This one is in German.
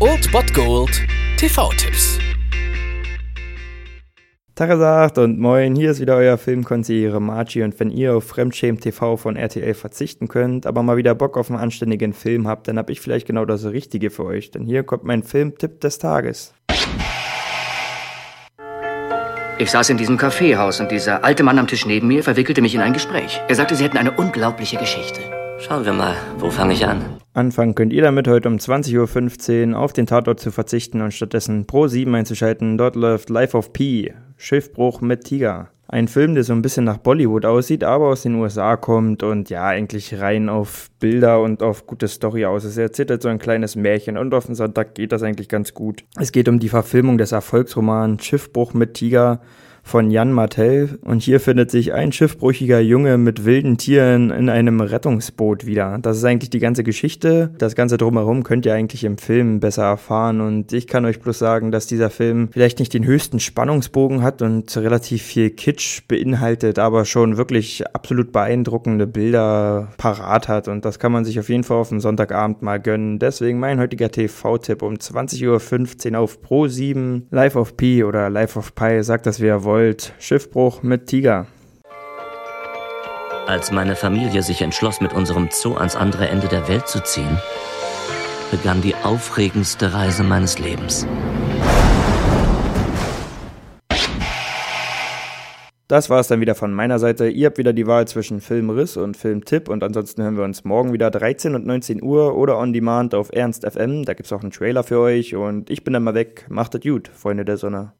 Old Bot Gold TV-Tipps. Tagesagt und moin, hier ist wieder euer Filmkonsigliere Margie und wenn ihr auf Fremdschämen TV von RTL verzichten könnt, aber mal wieder Bock auf einen anständigen Film habt, dann hab ich vielleicht genau das Richtige für euch, denn hier kommt mein Filmtipp des Tages. Ich saß in diesem Kaffeehaus und dieser alte Mann am Tisch neben mir verwickelte mich in ein Gespräch. Er sagte, sie hätten eine unglaubliche Geschichte. Schauen wir mal, wo fange ich an? Anfangen könnt ihr damit heute um 20.15 Uhr auf den Tatort zu verzichten und stattdessen Pro 7 einzuschalten. Dort läuft Life of Pi, Schiffbruch mit Tiger. Ein Film, der so ein bisschen nach Bollywood aussieht, aber aus den USA kommt und ja, eigentlich rein auf Bilder und auf gute Story aus. Es erzählt halt so ein kleines Märchen und auf den Sonntag geht das eigentlich ganz gut. Es geht um die Verfilmung des Erfolgsromans Schiffbruch mit Tiger von Jan Martell und hier findet sich ein schiffbrüchiger Junge mit wilden Tieren in einem Rettungsboot wieder. Das ist eigentlich die ganze Geschichte. Das Ganze drumherum könnt ihr eigentlich im Film besser erfahren und ich kann euch bloß sagen, dass dieser Film vielleicht nicht den höchsten Spannungsbogen hat und relativ viel Kitsch beinhaltet, aber schon wirklich absolut beeindruckende Bilder parat hat und das kann man sich auf jeden Fall auf dem Sonntagabend mal gönnen. Deswegen mein heutiger TV-Tipp um 20.15 Uhr auf Pro 7, Life of Pi oder Life of Pi, sagt das wie ihr wollt. Schiffbruch mit Tiger. Als meine Familie sich entschloss, mit unserem Zoo ans andere Ende der Welt zu ziehen, begann die aufregendste Reise meines Lebens. Das war es dann wieder von meiner Seite. Ihr habt wieder die Wahl zwischen Filmriss und Filmtipp und ansonsten hören wir uns morgen wieder 13 und 19 Uhr oder on demand auf Ernst FM. Da gibt es auch einen Trailer für euch und ich bin dann mal weg. Macht es gut, Freunde der Sonne.